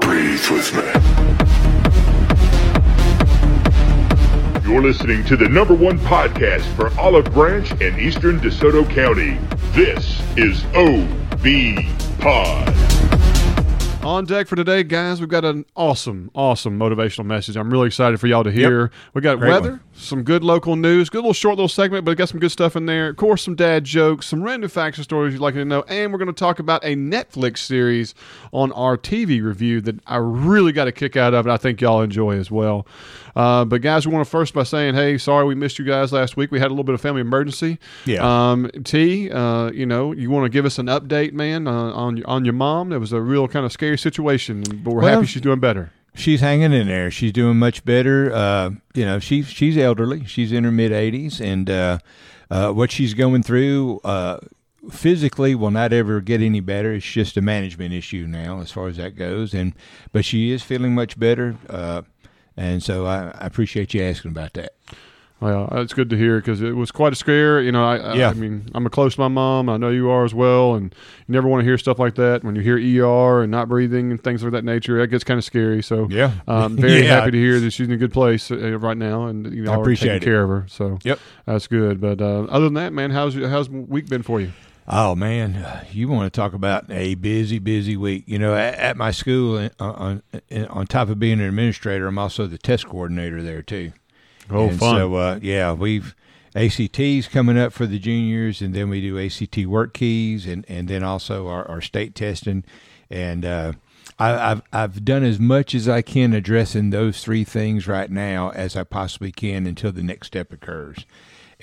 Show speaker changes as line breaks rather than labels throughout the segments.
Breathe with me. You're listening to the number one podcast for Olive Branch and Eastern DeSoto County. This is OB Pod.
On deck for today, guys, we've got an awesome, awesome motivational message. I'm really excited for y'all to hear. We got
Great
weather,
one.
some good local news, good little short little segment, but got some good stuff in there. Of course, some dad jokes, some random facts and stories you'd like to know, and we're going to talk about a Netflix series on our TV review that I really got a kick out of, and I think y'all enjoy as well. Uh, but guys, we want to first by saying, hey, sorry we missed you guys last week. We had a little bit of family emergency.
Yeah.
Um, T, uh, you know, you want to give us an update, man, uh, on on your mom? It was a real kind of scary situation, but we're
Well,
happy she's doing better.
She's hanging in there. She's doing much better. Uh, you know, she's she's elderly. She's in her mid 80s, and uh, uh, what she's going through uh, physically will not ever get any better. It's just a management issue now, as far as that goes. And but she is feeling much better, uh, and so I, I appreciate you asking about that.
Well, it's good to hear because it was quite a scare. You know, I, I,
Yeah.
I mean, I'm a close to my mom. I know you are as well, and you never want to hear stuff like that when you hear ER and not breathing and things of that nature. That gets kind of scary. So,
Yeah.
I'm very
Yeah.
happy to hear that she's in a good place uh, right now, and you know,
I appreciate
taking
it.
care of her. So,
Yep.
that's good. But uh, other than that, man, how's how's week been for you?
Oh man, you want to talk about a busy, busy week? You know, at, at my school, uh, on on top of being an administrator, I'm also the test coordinator there too.
Oh,
and
fun.
So uh, yeah, we've ACTs coming up for the juniors, and then we do ACT WorkKeys, and, and then also our, our state testing, and uh, I, I've I've done as much as I can addressing those three things right now as I possibly can until the next step occurs.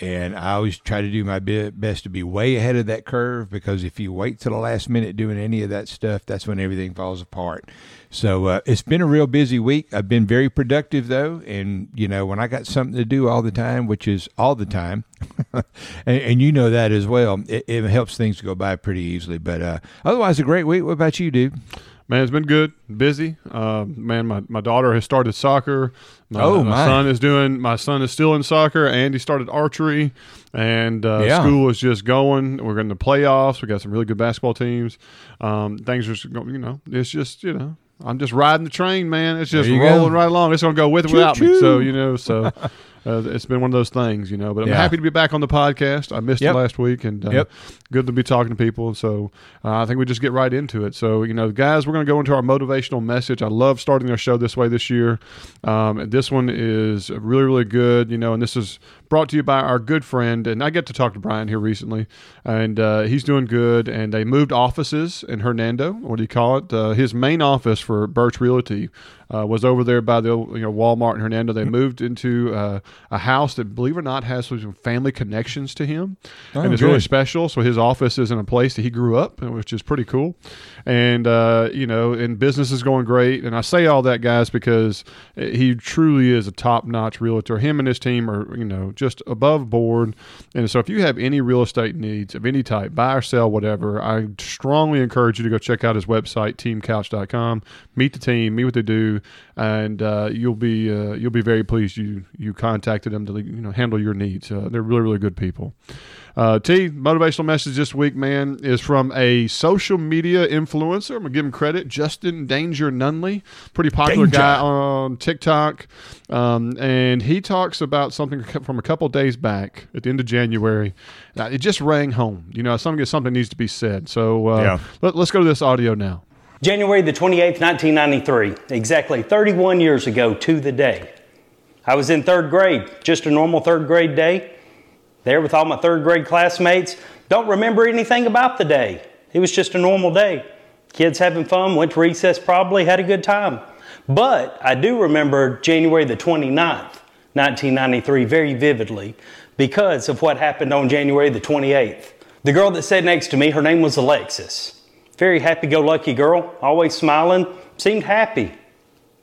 And I always try to do my best to be way ahead of that curve because if you wait till the last minute doing any of that stuff, that's when everything falls apart. So uh, it's been a real busy week. I've been very productive though, and you know when I got something to do all the time, which is all the time, and, and you know that as well, it, it helps things go by pretty easily. But uh, otherwise, a great week. What about you, dude?
Man, it's been good, busy. Uh, man, my, my daughter has started soccer. My,
Oh,
my
my.
son is doing. My son is still in soccer. Andy started archery, and uh,
Yeah.
school is just going. We're in the playoffs. We got some really good basketball teams. Um, things are, just go- you know, it's just you know, I'm just riding the train, man. It's just rolling
go.
right along. It's gonna go with or without me.
Choo-choo.
So you know, so. Uh, it's been one of those things, you know, but I'm
Yeah.
happy to be back on the podcast. I missed
Yep.
it last week, and uh,
Yep.
good to be talking to people. So uh, I think we just get right into it. So you know, guys, we're going to go into our motivational message. I love starting our show this way this year. Um, and this one is really really good. You know, and this is brought to you by our good friend. And I get to talk to Brian here recently, and uh, he's doing good. And they moved offices in Hernando. What do you call it? Uh, his main office for Burch Realty. Uh, was over there by the you know Walmart in Hernando. They moved into uh, a house that, believe it or not, has some family connections to him,
Oh,
and it's really special. So his office is in a place that he grew up, which is pretty cool. And uh, you know, and business is going great. And I say all that, guys, because he truly is a top-notch realtor. Him and his team are, you know, just above board. And so, if you have any real estate needs of any type, buy or sell, whatever, I strongly encourage you to go check out his website, teamcouch.com. Meet the team, meet what they do, and uh, you'll be uh, you'll be very pleased you you contacted them to you know handle your needs. Uh, they're really really good people. Uh, T, motivational message this week, man, is from a social media influencer. I'm gonna give him credit, Justin Danger Nunley, pretty popular
Danger.
guy on TikTok, um, and he talks about something from a couple days back at the end of January. Uh, it just rang home. You know, something something needs to be said. So uh,
Yeah.
let, let's go to this audio now.
January the 28th, 1993, exactly 31 years ago to the day. I was in third grade, just a normal third grade day, there with all my third grade classmates. Don't remember anything about the day. It was just a normal day. Kids having fun, went to recess probably, had a good time. But I do remember January the 29th, 1993, very vividly because of what happened on January the 28th. The girl that sat next to me, her name was Alexis. Very happy go lucky girl, always smiling, seemed happy.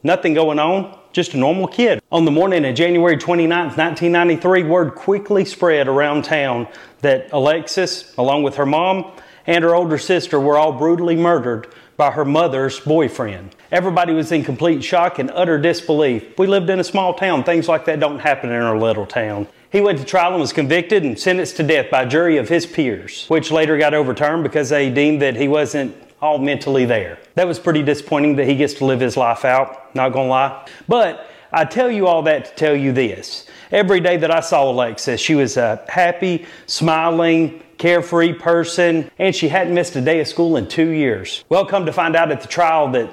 Nothing going on, just a normal kid. On the morning of January 29th, 1993, word quickly spread around town that Alexis, along with her mom and her older sister, were all brutally murdered by her mother's boyfriend. Everybody was in complete shock and utter disbelief. We lived in a small town. Things like that don't happen in our little town. He went to trial and was convicted and sentenced to death by a jury of his peers, which later got overturned because they deemed that he wasn't all mentally there. That was pretty disappointing that he gets to live his life out, not gonna lie. But I tell you all that to tell you this. Every day that I saw Alexis, she was a happy, smiling, carefree person, and she hadn't missed a day of school in two years. Well, come to find out at the trial that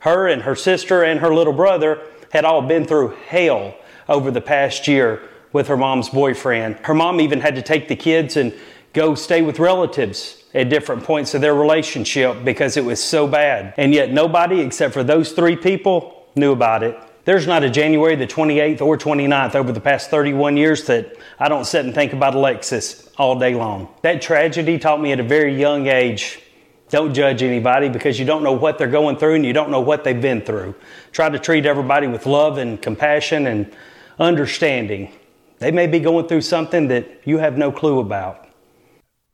her and her sister and her little brother had all been through hell over the past year with her mom's boyfriend. Her mom even had to take the kids and go stay with relatives at different points of their relationship because it was so bad. And yet, nobody except for those three people knew about it. There's not a January the 28th or 29th over the past 31 years that I don't sit and think about Alexis all day long. That tragedy taught me at a very young age don't judge anybody because you don't know what they're going through and you don't know what they've been through. Try to treat everybody with love and compassion and understanding. They may be going through something that you have no clue about.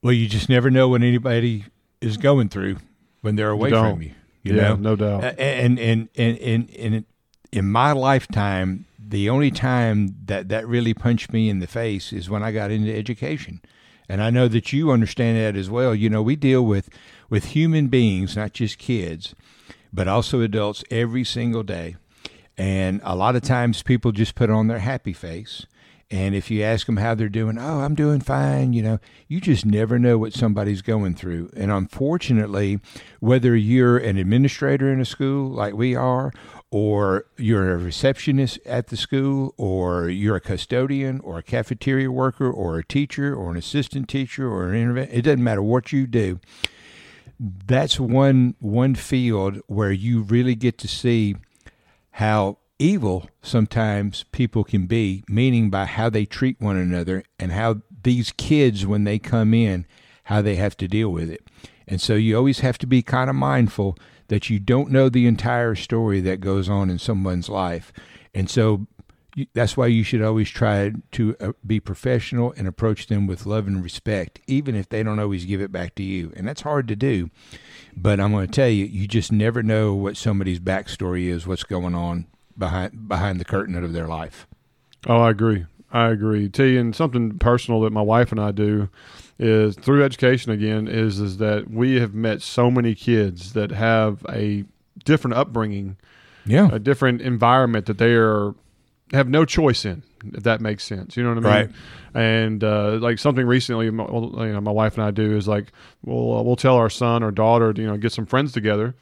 Well, you just never know what anybody is going through when they're away from you. You
Yeah,
know,
no doubt.
And and and and, and in my lifetime, the only time that that really punched me in the face is when I got into education, and I know that you understand that as well. You know, we deal with with human beings, not just kids, but also adults every single day. And a lot of times people just put on their happy face. And if you ask them how they're doing, oh, I'm doing fine, you know, you just never know what somebody's going through. And unfortunately, whether you're an administrator in a school like we are, or you're a receptionist at the school, or you're a custodian, or a cafeteria worker, or a teacher, or an assistant teacher, or an intervention, it doesn't matter what you do that's one one field where you really get to see how evil sometimes people can be, meaning by how they treat one another and how these kids, when they come in, how they have to deal with it. And so you always have to be kind of mindful that you don't know the entire story that goes on in someone's life. And so that's why you should always try to uh, be professional and approach them with love and respect, even if they don't always give it back to you. And that's hard to do. But I'm going to tell you, you just never know what somebody's backstory is, what's going on behind behind the curtain of their life.
Oh, I agree. I agree. T and something personal that my wife and I do is through education again is is that we have met so many kids that have a different upbringing,
Yeah.
a different environment that they are have no choice in. If that makes sense, you know what I mean.
Right.
And uh, like something recently, my, you know, my wife and I do is like we'll uh, we'll tell our son or daughter, to, you know, get some friends together,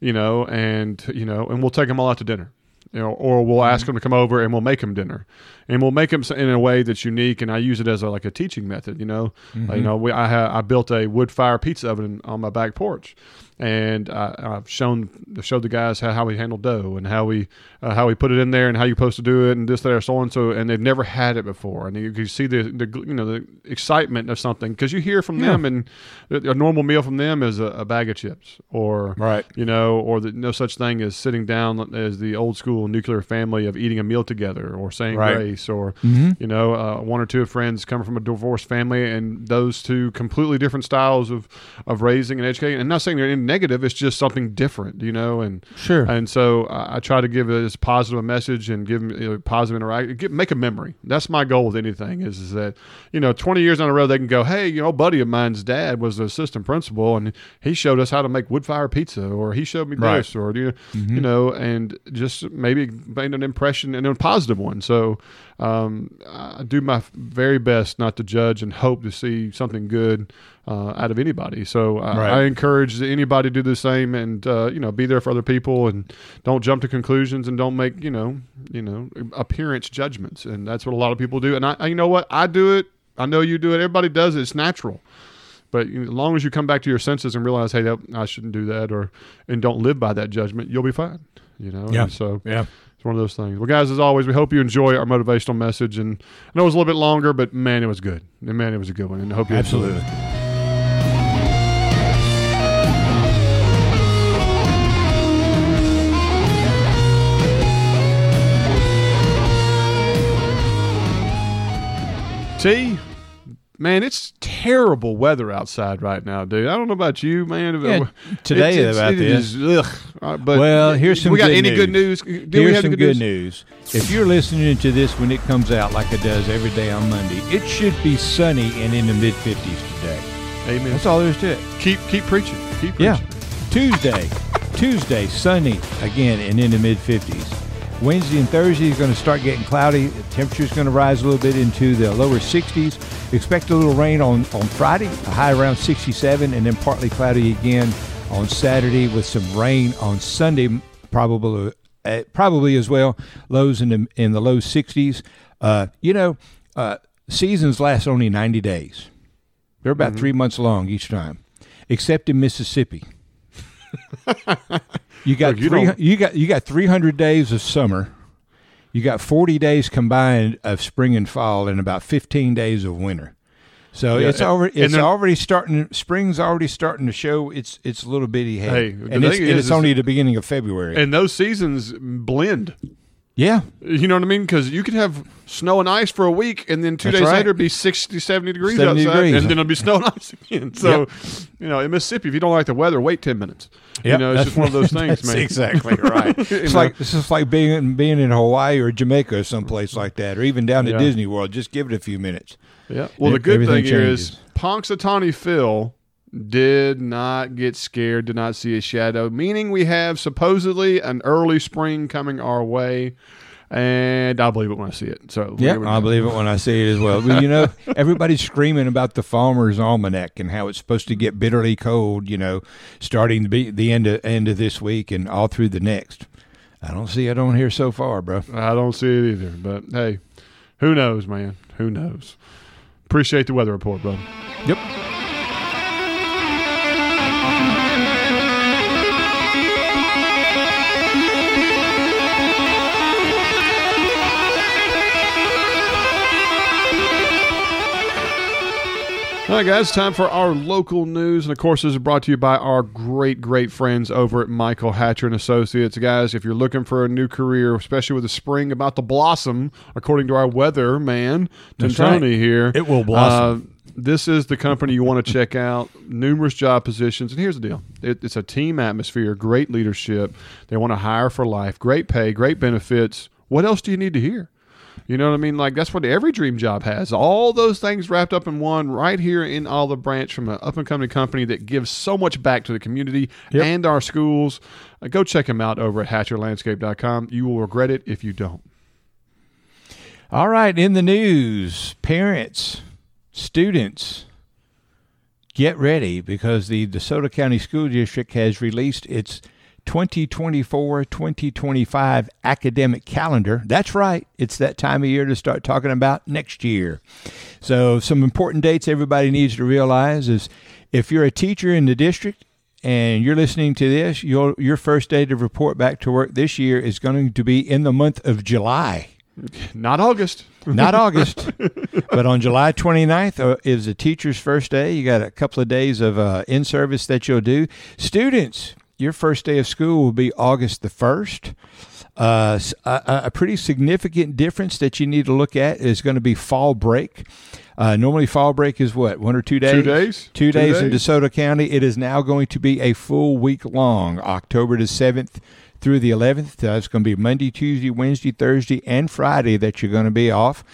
you know, and you know, and we'll take them all out to dinner you know, or we'll ask mm-hmm. them to come over and we'll make them dinner, and we'll make them in a way that's unique. And I use it as a, like a teaching method. You know, Like, you mm-hmm. know, we I ha- I built a wood fire pizza oven on my back porch, and I, I've shown showed the guys how, how we handle dough and how we uh, how we put it in there and how you're supposed to do it and this that or so and so. And they've never had it before, and you can see the, the you know the excitement of something because you hear from them, and a normal meal from them is a, a bag of chips or
Right.
you know, or the, no such thing as sitting down as the old school nuclear family of eating a meal together or saying
Right.
grace or, you know, uh, one or two friends coming from a divorced family and those two completely different styles of, of raising and educating. And not saying they're any negative, it's just something different, you know, and
Sure.
And so I, I try to give as positive a message and give them you know, positive interaction, get, make a memory. That's my goal with anything is, is that, you know, 20 years on the road, they can go, Hey, you know, a buddy of mine's dad was the assistant principal and he showed us how to make wood fire pizza or he showed me
Right.
this or, you know, you mm-hmm. know, and just maybe made an impression and a positive one. So, um, I do my very best not to judge and hope to see something good uh, out of anybody. So I,
Right.
I encourage anybody to do the same and uh, you know be there for other people and don't jump to conclusions and don't make you know you know appearance judgments. And that's what a lot of people do. And I, I you know what I do it. I know you do it. Everybody does it. It's natural. But you know, as long as you come back to your senses and realize, hey, that, I shouldn't do that, or and don't live by that judgment, you'll be fine. You know.
Yeah.
And so
Yeah.
One of those things. Well, guys, as always, we hope you enjoy our motivational message. And I know it was a little bit longer, but man, it was good. And man, it was a good one. And I hope you
Absolutely.
it. T, man, it's terrible weather outside right now, dude. I don't know about you, man.
Yeah, today
It's- it's-
about
it
this.
is- ugh. Uh, but
Well, here's some
We got
good
any good
news.
news? Do we
Here's
have
some
any
good news. If you're listening to this when it comes out, like it does every day on Monday, it should be sunny and in the mid 50s today.
Amen.
That's all there is to it.
Keep keep preaching. Keep preaching.
Yeah. Tuesday, Tuesday, sunny again and in the mid 50s. Wednesday and Thursday is going to start getting cloudy. The is going to rise a little bit into the lower 60s. Expect a little rain on, on Friday, a high around 67, and then partly cloudy again on Saturday with some rain on Sunday, probably uh, probably as well. Lows in the in the low 60s. Uh, you know, uh, seasons last only 90 days. They're about three months long each time, except in Mississippi. you got
Look, you
three, you got you got 300 days of summer. You got 40 days combined of spring and fall, and about 15 days of winter. So
Yeah,
it's already it's
then-
already starting. Spring's already starting to show its its little bitty head,
Hey,
and it's,
thing
and
is-
it's only the beginning of February.
And those seasons blend.
Yeah,
You know what I mean? Because you could have snow and ice for a week, and then two
That's
days
right.
later it'd be 60, 70 degrees
70
outside,
degrees.
and then it'll be snow and ice again. So,
Yep.
you know, in Mississippi, if you don't like the weather, wait 10 minutes. You know, it's
that's-
just one of those things, man.
exactly right. It's
know?
like it's just like being being in Hawaii or Jamaica or someplace like that, or even down to
Yeah.
Disney World. Just give it a few minutes.
Yeah. Well, the good thing here is
changes.
Punxsutawney Phil did not get scared, did not see a shadow, meaning we have supposedly an early spring coming our way. And I'll believe it when I see it. So
Yeah, I believe it when I see it as well. But you know, everybody's screaming about the Farmer's Almanac and how it's supposed to get bitterly cold. You know, starting to be the end of end of this week and all through the next. I don't see it on here so far, bro.
I don't see it either. But hey, who knows, man? Who knows? Appreciate the weather report, bro.
Yep.
All right, guys, time for our local news, and of course, this is brought to you by our great, great friends over at Michael Hatcher and Associates. Guys, if you're looking for a new career, especially with the spring about to blossom, according to our weather man, Tony
right.
here,
It will blossom.
Uh, this is the company you want to check out. Numerous job positions, and here's the deal: it, it's a team atmosphere, great leadership. They want to hire for life, great pay, great benefits. What else do you need to hear? You know what I mean? Like that's what every dream job has. All those things wrapped up in one right here in Olive Branch from an up and coming company that gives so much back to the community
Yep.
and our schools. Uh, go check them out over at hatcherlandscape.com. You will regret it if you don't.
All right, in the news, parents, students, get ready because the DeSoto County School District has released its 2024 2025 academic calendar. That's right, it's that time of year to start talking about next year. So, some important dates everybody needs to realize is if you're a teacher in the district, and you're listening to this, your your first day to report back to work this year is going to be in the month of July
Not August.
not August, but on July 29th uh, is the teacher's first day. You got a couple of days of uh, in service that you'll do. Students, your first day of school will be August the 1st. Uh, a, a pretty significant difference that you need to look at is going to be fall break. Uh, normally, fall break is what one or two days.
Two days?
Two,
Two
days, in. DeSoto County. It is now going to be a full week long, October the seventh through the eleventh. Uh, it's going to be Monday, Tuesday, Wednesday, Thursday, and Friday that you're going to be off.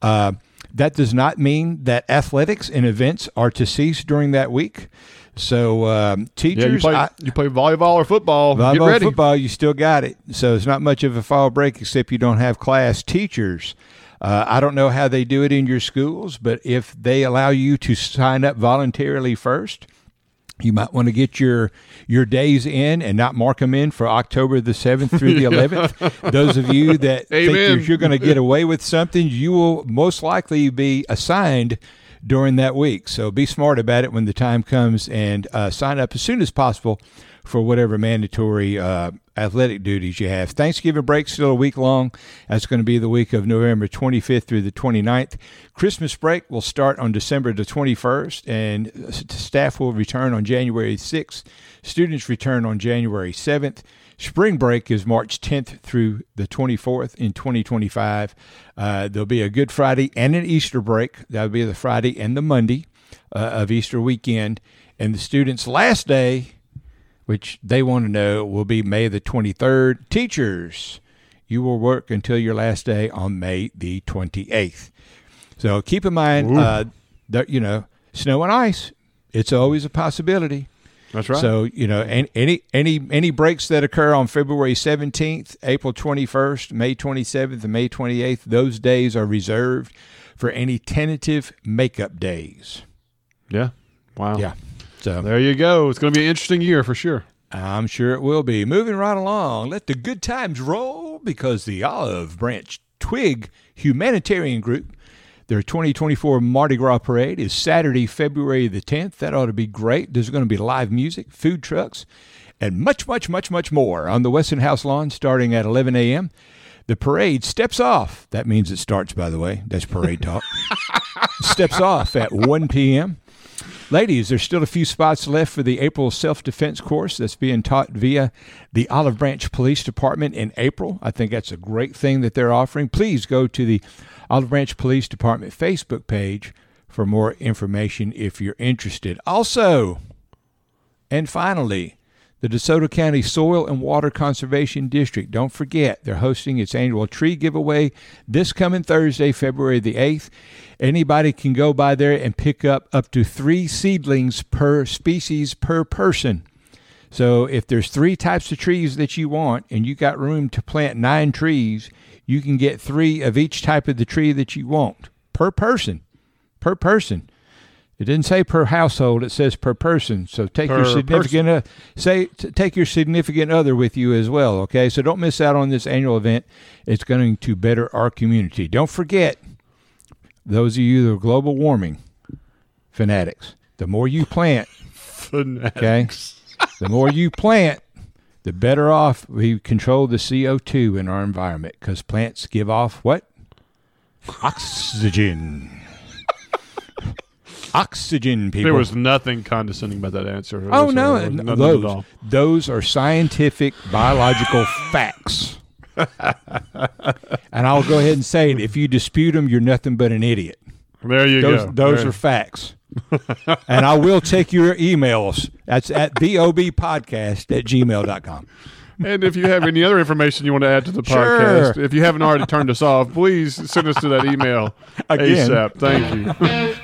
Uh, that does not mean that athletics and events are to cease during that week. So um, teachers,
Yeah, you play
I-
you play volleyball or football.
Volleyball, football, you still got it. So it's not much of a fall break except you don't have class. Teachers, uh, I don't know how they do it in your schools, but if they allow you to sign up voluntarily first, you might want to get your your days in and not mark them in for October the seventh through the eleventh. Those of you that think
Amen.
that you're going to get away with something, you will most likely be assigned during that week. So be smart about it when the time comes and uh, sign up as soon as possible for whatever mandatory uh, athletic duties you have. Thanksgiving break still a week long. That's going to be the week of November 25th through the 29th. Christmas break will start on December the 21st, and staff will return on January 6th. Students return on January 7th. Spring break is March 10th through the 24th in 2025. Uh, there'll be a Good Friday and an Easter break. That'll be the Friday and the Monday uh, of Easter weekend. And the students' last day, which they want to know, will be May the 23rd. Teachers, you will work until your last day on May the 28th. So keep in mind uh, that, you know, snow and ice, it's always a possibility.
That's right.
So you know, any any any any breaks that occur on February seventeenth, April twenty first, May twenty seventh, and May twenty eighth, those days are reserved for any tentative makeup days.
yeah. Wow.
Yeah. So
There you go. It's going to be an interesting year for sure.
I'm sure it will be. Moving right along, let the good times roll because the Olive Branch Twig Humanitarian Group, their 2024 Mardi Gras Parade is Saturday, February the 10th. That ought to be great. There's going to be live music, food trucks, and much, much, much, much more on the Weston House lawn starting at 11 a.m. The parade steps off. That means it starts, by the way. That's parade talk. steps off at 1 p.m. Ladies, there's still a few spots left for the April self defense course that's being taught via the Olive Branch Police Department in April. I think that's a great thing that they're offering. Please go to the Olive Branch Police Department Facebook page for more information if you're interested. Also, and finally, the DeSoto County Soil and Water Conservation District. Don't forget, they're hosting its annual tree giveaway this coming Thursday, February the 8th. Anybody can go by there and pick up up to three seedlings per species per person. So if there's three types of trees that you want and you got room to plant nine trees, you can get three of each type of the tree that you want per person. Per person. It didn't say per household; it says per person. So take your significant uh, say t- take your significant other with you as well. Okay, so don't miss out on this annual event. It's going to better our community. Don't forget, those of you that are global warming fanatics, the more you plant, okay, the more you plant, the better off we control the CO two in our environment because plants give off what oxygen. Oxygen, people.
There was nothing condescending about that answer.
Oh no, no, those those are scientific biological facts. and I'll go ahead and say it: if you dispute them, you're nothing but an idiot.
There you
Those
go.
those
There-
are facts. and I will take your emails. That's at bobpodcast at gmail.com.
And if you have any other information you want to add to the
Sure.
podcast, if you haven't already turned us off, please send us to that email
Again.
ASAP. Thank you.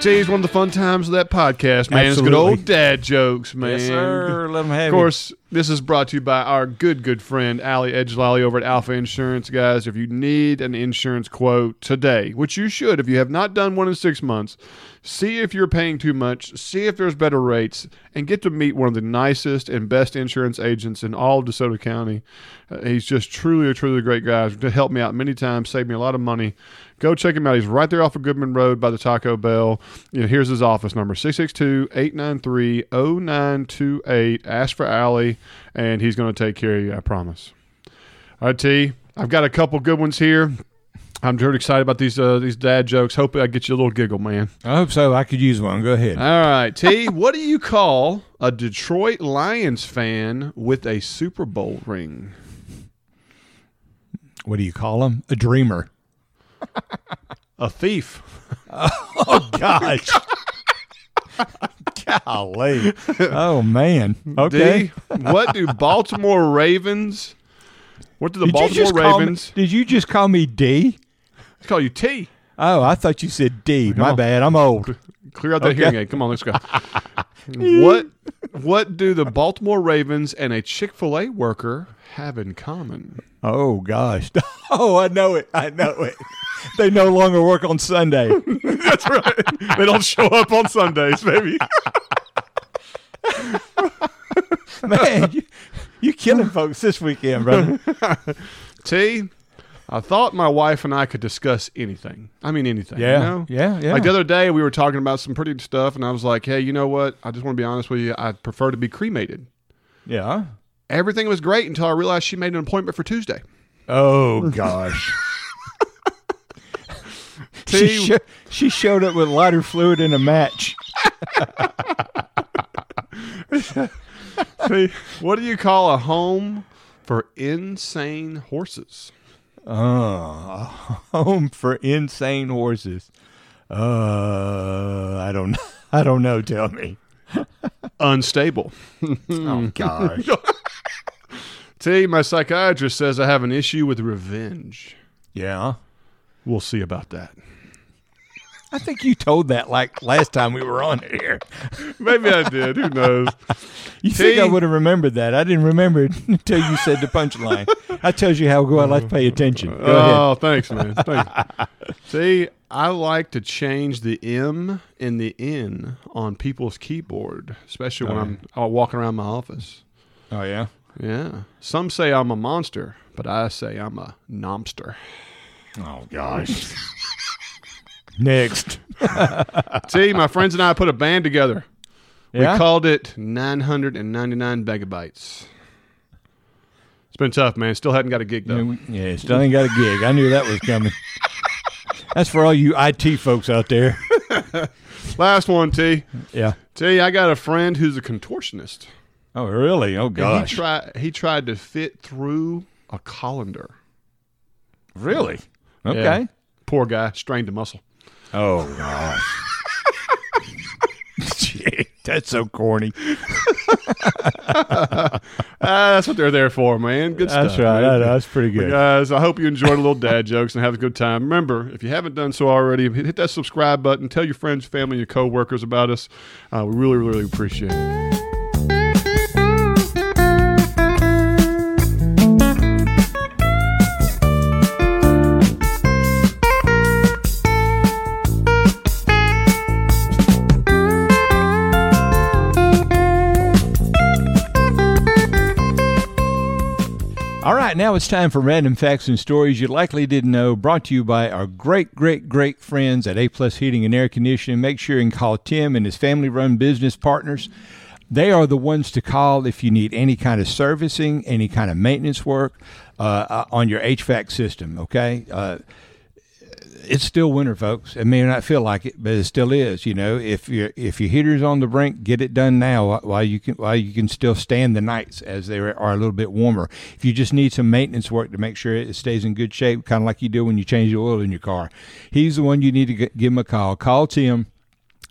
Geez, one of the fun times of that podcast, man. It's good old dad jokes, man.
Let them have
Of course, this is brought to you by our good, good friend, Ali Edgelally over at Alfa Insurance. Guys, if you need an insurance quote today, which you should if you have not done one in six months, see if you're paying too much, see if there's better rates, and get to meet one of the nicest and best insurance agents in all of DeSoto County. Uh, he's just truly, a truly great guy. He's helped me out many times, saved me a lot of money. Go check him out. He's right there off of Goodman Road by the Taco Bell. You know, here's his office number 662 893 0928. Ask for Allie, and he's going to take care of you, I promise. All right, T, I've got a couple good ones here. I'm really excited about these uh, these dad jokes. Hope I get you a little giggle, man.
I hope so. I could use one. Go ahead.
All right, T, what do you call a Detroit Lions fan with a Super Bowl ring?
What do you call him? A dreamer.
A thief.
Oh gosh. Golly. Oh, man. Okay.
D, what do Baltimore Ravens? What do the
Did
Baltimore
call me,
Ravens?
did you just call me D?
I call you T.
Oh, I thought you said D. My bad. I'm old.
Clear out that
Okay.
hearing aid. Come on, let's go. what What do the Baltimore Ravens and a Chick Fil A worker have in common?
Oh, gosh. Oh, I know it. I know it. they no longer work on Sunday.
That's right. they don't show up on Sundays, baby.
Man, you, you killing folks this weekend, brother.
T. I thought my wife and I could discuss anything. I mean, anything. you
Yeah.
know?
Yeah, yeah.
Like the other day, we were talking about some pretty stuff, and I was like, "Hey, you know what? I just want to be honest with you. I prefer to be cremated."
Yeah.
Everything was great until I realized she made an appointment for Tuesday.
Oh gosh. she,
T,
sho- she showed up with lighter fluid in a match.
T, what do you call a home for insane horses?
Oh, a home for insane horses. Uh, I don't. I don't know. Tell me.
Unstable.
Oh gosh.
T, my psychiatrist says I have an issue with revenge.
yeah.
We'll see about that.
I think you told that like last time we were on here.
Maybe I did. Who knows?
You think I would have remembered that? I didn't remember it until you said the punchline. That tells you how good I like to pay attention. Go oh, ahead.
Oh, thanks, man. Thanks. See, I like to change the M and the N on people's keyboard, especially when oh, I'm out walking around my office.
Oh yeah.
Yeah. Some say I'm a monster, but I say I'm a nomster.
Oh gosh. Next.
T, my friends and I put a band together.
Yeah.
We called it 999 megabytes. It's been tough, man. Still hadn't got a gig though.
Yeah, still ain't got a gig. I knew that was coming. That's for all you IT folks out there.
Last one, T.
Yeah.
T, I got a friend who's a contortionist.
Oh, really? Oh,
And
gosh.
he tried he tried to fit through a colander.
really? Okay.
Poor guy, strained a muscle.
Oh, gosh. Gee, That's so corny.
Ah, that's what they're there for, man. Good
That's
stuff.
That's right.
man.
That's pretty good.
Guys, I hope you enjoyed a little dad jokes and have a good time. Remember, if you haven't done so already, hit hit that subscribe button. Tell your friends, family, and your coworkers about us. Uh, we really, really appreciate it.
Now it's time for random facts and stories you likely didn't know. Brought to you by our great, great, great friends at A Plus Heating and Air Conditioning. Make sure and call Tim and his family-run business partners. They are the ones to call if you need any kind of servicing, any kind of maintenance work uh, uh, on your HVAC system. Okay. Uh, it's still winter, folks. It may not feel like it, but it still is. You know, if your if your heater's on the brink, get it done now while you can while you can still stand the nights as they are a little bit warmer. If you just need some maintenance work to make sure it stays in good shape, kind of like you do when you change the oil in your car, he's the one you need to give him a call. Call Tim.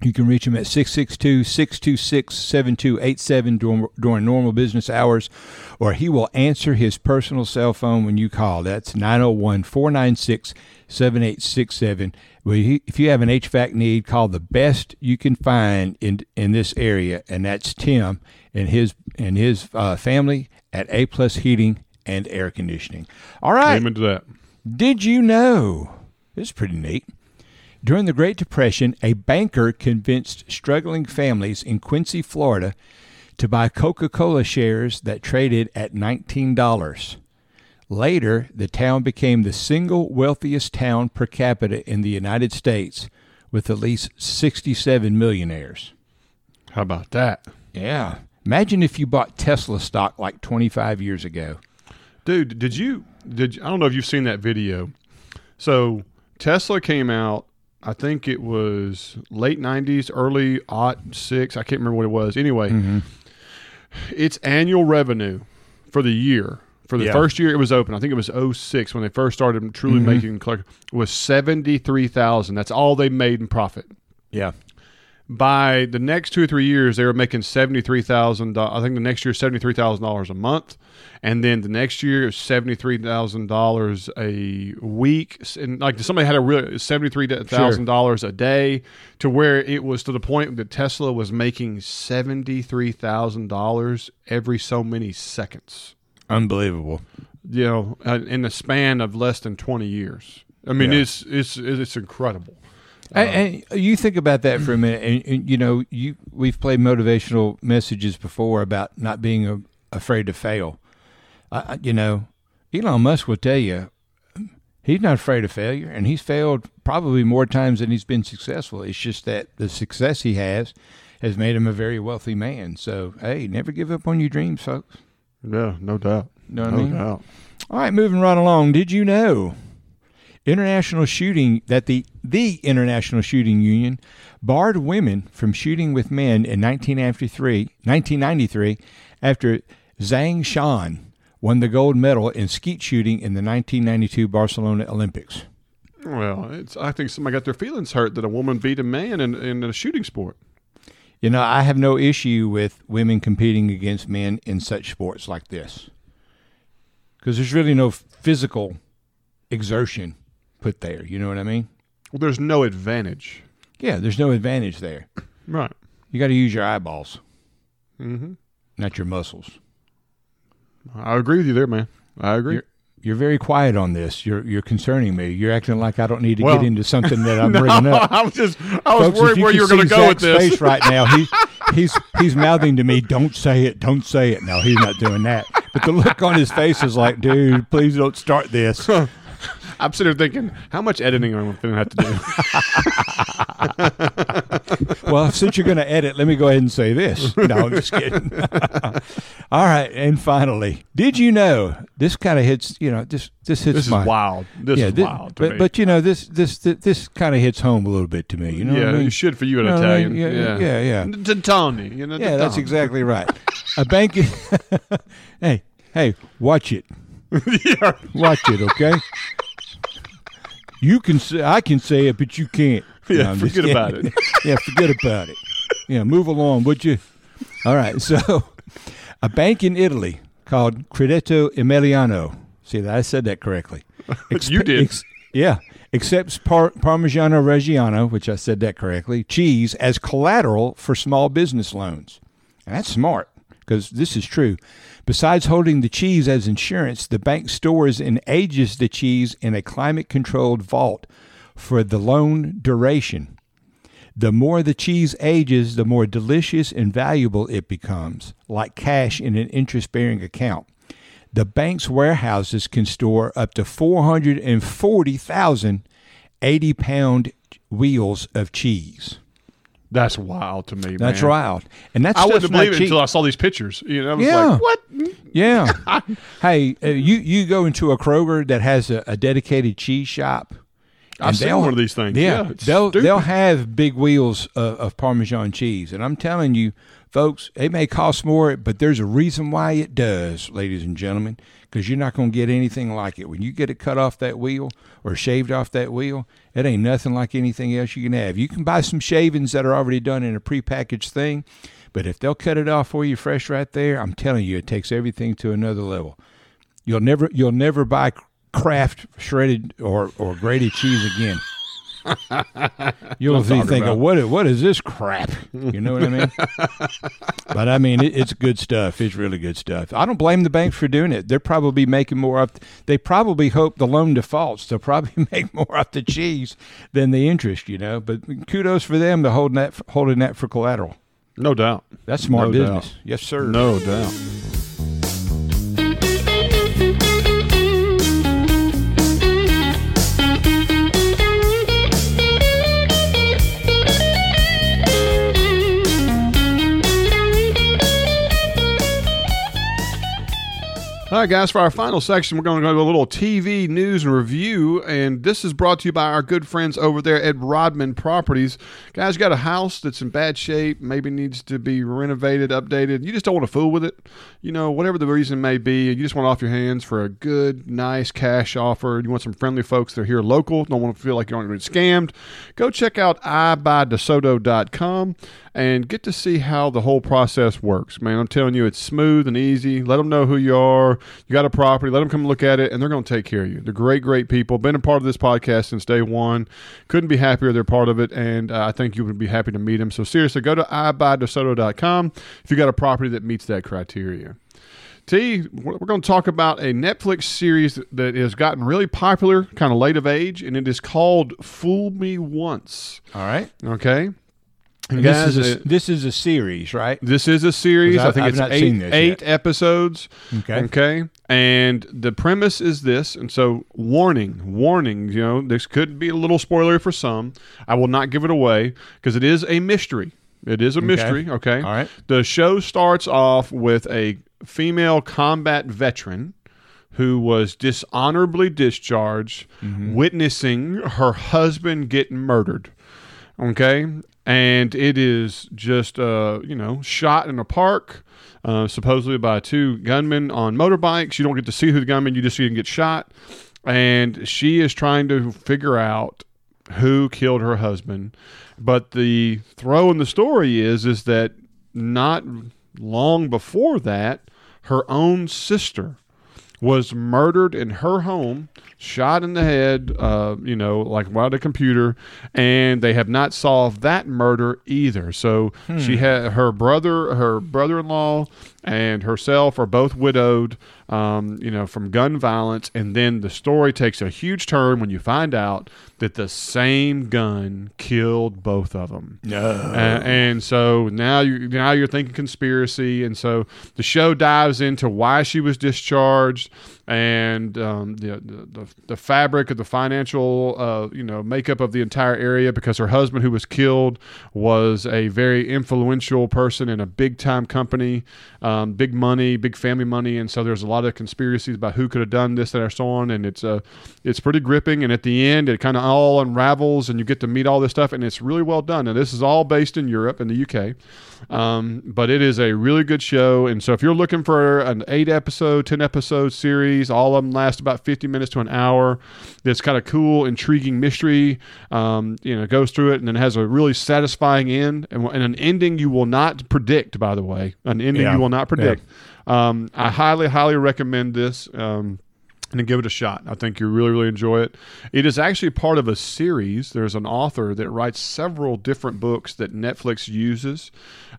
You can reach him at 662 626 7287 during normal business hours, or he will answer his personal cell phone when you call. That's 901 496 7867. If you have an HVAC need, call the best you can find in in this area, and that's Tim and his and his uh, family at A Plus Heating and Air Conditioning. All right.
Amen to that.
Did you know? This is pretty neat. During the Great Depression, a banker convinced struggling families in Quincy, Florida, to buy Coca Cola shares that traded at $19. Later, the town became the single wealthiest town per capita in the United States, with at least 67 millionaires.
How about that?
Yeah. Imagine if you bought Tesla stock like 25 years ago.
Dude, did you did I don't know if you've seen that video. So Tesla came out, I think it was late nineties, early aught six. I can't remember what it was. Anyway, mm-hmm. its annual revenue for the year. For the
Yeah.
first year it was open, I think it was 06 when they first started truly mm-hmm. making collect was seventy three thousand. That's all they made in profit.
Yeah.
By the next two or three years, they were making seventy three thousand. I think the next year seventy three thousand dollars a month, and then the next year seventy three thousand dollars a week. And like somebody had a real seventy three thousand dollars a day, to where it was to the point that Tesla was making seventy three thousand dollars every so many seconds.
Unbelievable.
You know, uh, in the span of less than twenty years. I mean,
Yeah.
it's it's it's incredible. Uh-huh.
And, and you think about that for a minute, and, and you know, you we've played motivational messages before about not being a, afraid to fail. I, I- you know, Elon Musk will tell you he's not afraid of failure, and he's failed probably more times than he's been successful. It's just that the success he has has made him a very wealthy man. So hey, never give up on your dreams, folks.
Yeah, no doubt.
Know what I
no
mean?
doubt.
All right, moving right along. Did you know international shooting that the the International Shooting Union barred women from shooting with men in 1993, 1993 after Zhang Shan won the gold medal in skeet shooting in the 1992 Barcelona Olympics.
Well, it's. I think somebody got their feelings hurt that a woman beat a man in, in a shooting sport.
You know, I have no issue with women competing against men in such sports like this because there's really no physical exertion put there. You know what I mean?
Well, there's no advantage.
Yeah, there's no advantage there.
Right.
You got to use your eyeballs,
Mm-hmm.
not your muscles.
I agree with you there, man. I agree.
You're, you're very quiet on this. You're you're concerning me. You're acting like I don't need to
Well-
get into something that I'm
no,
bringing up.
I was just. I was
Folks,
worried where you were going to go with this.
face right now. He he's he's mouthing to me, "Don't say it, don't say it." No, he's not doing that. But the look on his face is like, "Dude, please don't start this."
I'm sitting there thinking, how much editing am I going to have to do?
well, since you're going to edit, let me go ahead and say this. No, I'm just kidding. All right, and finally, did you know this kind of hits? You know, this this hits
this is
my
wild. This is
thi-
wild to
but
me.
but you know this this this, this kind of hits home a little bit to me. You know,
yeah,
what I mean?
you should for you an
You know what I mean?
Italian.
Yeah,
yeah,
yeah, yeah.
To Tony, you know.
Yeah, that's exactly right. A bank. hey, hey, watch it.
yeah.
Watch it, okay? You can say I can say it, but you can't.
Yeah,
just
forget about
kidding.
it.
yeah, forget about it. Yeah, move along, would you? All right. So, a bank in Italy called Credito Emiliano. See, that I said that correctly.
You did.
yeah, accepts par- Parmigiano Reggiano, which I said that correctly, cheese as collateral for small business loans. And that's smart because this is true. Besides holding the cheese as insurance, the bank stores and ages the cheese in a climate controlled vault for the loan duration. The more the cheese ages, the more delicious and valuable it becomes, like cash in an interest bearing account. The bank's warehouses can store up to 440,000 80 pound wheels of cheese.
That's wild to me.
That's
man.
wild. And that's
I wouldn't have it
cheap.
until I saw these pictures. You know, I was
Yeah.
like, what?
Yeah. hey, uh, you you go into a Kroger that has a, a dedicated cheese shop.
I've seen one of these things.
Yeah,
Yeah,
they'll
stupid.
they'll have big wheels of, of Parmesan cheese, and I'm telling you, folks, it may cost more, but there's a reason why it does, ladies and gentlemen, because you're not going to get anything like it when you get it cut off that wheel or shaved off that wheel. It ain't nothing like anything else you can have. You can buy some shavings that are already done in a prepackaged thing, but if they'll cut it off for you fresh right there, I'm telling you, it takes everything to another level. You'll never you'll never buy Kraft shredded or, or grated cheese again. You'll be thinking,
about.
what is, what is this crap? You know what I mean? but I mean, it, it's good stuff. It's really good stuff. I don't blame the banks for doing it. They're probably making more up. They probably hope the loan defaults. They'll probably make more off the cheese than the interest. You know, but kudos for them to holding that holding that for collateral.
No doubt.
That's smart
No
business.
doubt.
Yes, sir.
No doubt. All right, guys, for our final section, we're going to go to a little TV news and review. And this is brought to you by our good friends over there at Rodman Properties. Guys, you got a house that's in bad shape, maybe needs to be renovated, updated. You just don't want to fool with it. You know, whatever the reason may be, you just want off your hands for a good, nice cash offer. You want some friendly folks that are here local, don't want to feel like you're going to get scammed. Go check out iBuyDeSoto.com and get to see how the whole process works. Man, I'm telling you, it's smooth and easy. Let them know who you are. You got a property. Let them come look at it, and they're going to take care of you. They're great, great people. Been a part of this podcast since day one. Couldn't be happier they're part of it, and uh, I think you would be happy to meet them. So seriously, go to iBuyDeSoto.com if you got a property that meets that criteria. T, we're going to talk about a Netflix series that has gotten really popular, kind of late of age, and it is called Fool Me Once.
All right.
Okay.
And
Guys,
this is a, this is a series, right?
this is a series. I
I-
think
I've
it's
not
eight,
seen this
eight episodes.
Okay.
Okay. And the premise is this. And so, warning, warning, you know, this could be a little spoiler for some. I will not give it away because it is a mystery. It is a mystery. Okay.
All right.
The show starts off with a female combat veteran who was dishonorably discharged, mm-hmm. witnessing her husband get murdered. Okay. And it is just, uh, you know, shot in a park, uh, supposedly by two gunmen on motorbikes. You don't get to see who the gunman, you just see him get shot. And she is trying to figure out who killed her husband. But the throw in the story is is that not long before that, her own sister was murdered in her home, shot in the head, uh, you know, like while at a computer, and they have not solved that murder either. So she had her brother, her brother-in-law, and herself are both widowed, um, you know, from gun violence, and then the story takes a huge turn when you find out that the same gun killed both of them.
No.
Uh, and so now you now you're thinking conspiracy, and so the show dives into why she was discharged and um, the, the the fabric of the financial uh, you know makeup of the entire area because her husband who was killed was a very influential person in a big time company, um, big money, big family money, and so there's a lot of conspiracies about who could have done this and so on, and it's uh, it's pretty gripping, and at the end it kind of all unravels, and you get to meet all this stuff, and it's really well done. And this is all based in Europe in the UK. Um, but it is a really good show. And so if you're looking for an eight episode, 10 episode series, all of them last about 50 minutes to an hour, that's kind of cool, intriguing mystery, um, you know, goes through it and then has a really satisfying end and, and an ending you will not predict, by the way, an ending
Yeah.
you will not predict. Um, I highly, highly recommend this. Um, and give it a shot. I think you'll really, really enjoy it. It is actually part of a series. There's an author that writes several different books that Netflix uses.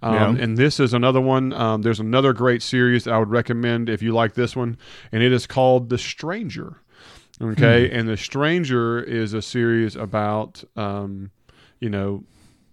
Um,
Yeah.
And this is another one. Um, there's another great series that I would recommend if you like this one, and it is called The Stranger. Okay. And The Stranger is a series about, um, you know,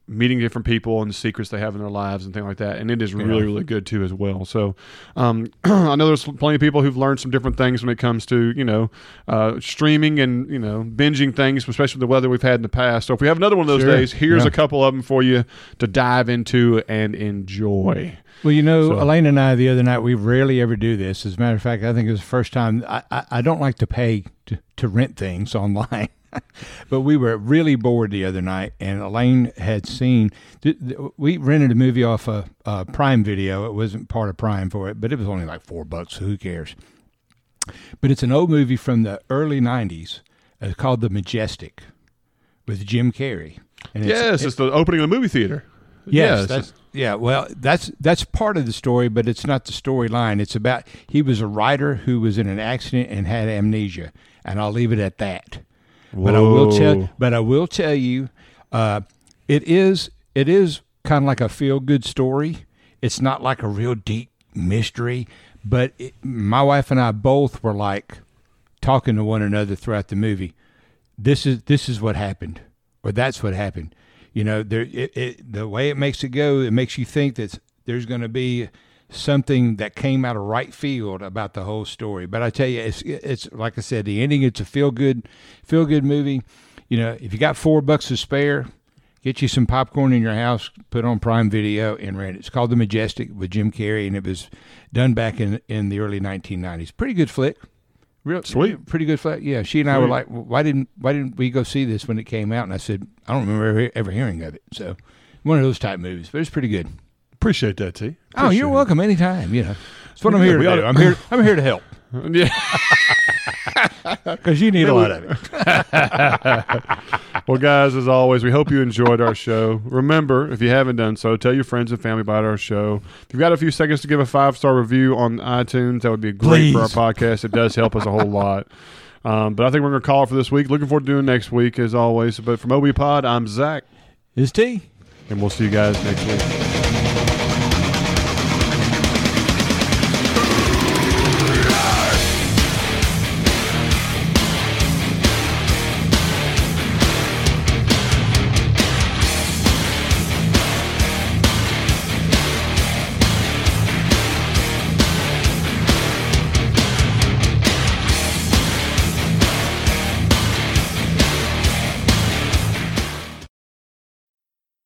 meeting different people and the secrets they have in their lives and things like that. And it is really, really good too as well. So um, I know there's plenty of people who've learned some different things when it comes to you know uh, streaming and you know binging things, especially the weather we've had in the past. So if we have another one of those
Sure.
days, here's
Yeah.
a couple of them for you to dive into and enjoy.
Well, you know,
So-
Elaine and I the other night we rarely ever do this. As a matter of fact, I think it was the first time. I, I, I don't like to pay to, to rent things online, but we were really bored the other night, and Elaine had seen. th- th- We rented a movie off a, uh Prime Video. It wasn't part of Prime for it, but it was only like four bucks. So who cares? But it's an old movie from the early '90s. It's called The Majestic with Jim Carrey. And it's-
Yes, it's the opening of the movie theater.
Yes, that's yeah. Well, that's that's part of the story, but it's not the storyline. It's about he was a writer who was in an accident and had amnesia, and I'll leave it at that. But I will tell. But I will tell you, uh, it is it is kind of like a feel good story. It's not like a real deep mystery, but it, my wife and I both were like talking to one another throughout the movie. This is this is what happened, or that's what happened. You know, there it, it the way it makes it go, it makes you think that there's going to be something that came out of right field about the whole story. But I tell you, it's it's like I said, the ending. It's a feel good, feel good movie. You know, if you got four bucks to spare, get you some popcorn in your house, put on Prime Video, and rent it. It's called The Majestic with Jim Carrey, and it was done back in in the early 1990s. Pretty good flick. Real
Sweet.
pretty good flick. Yeah, she and I were like, why didn't why didn't we go see this when it came out? And I said, I don't remember ever, ever hearing of it. So one of those type movies, but it's pretty good.
Appreciate that, T.
Oh, you're welcome anytime. You know, that's what I'm here to do. I'm here. I'm here to help
Yeah.
because you need a lot of it.
Well, guys, as always, we hope you enjoyed our show. Remember, if you haven't done so, tell your friends and family about our show. If you've got a few seconds to give a five star review on iTunes, that would be great for our podcast. It does help us a whole lot. Um, but I think we're going to call it for this week. Looking forward to doing next week, as always. But from OB Pod, I'm Zach,
Is T.
and we'll see you guys next week.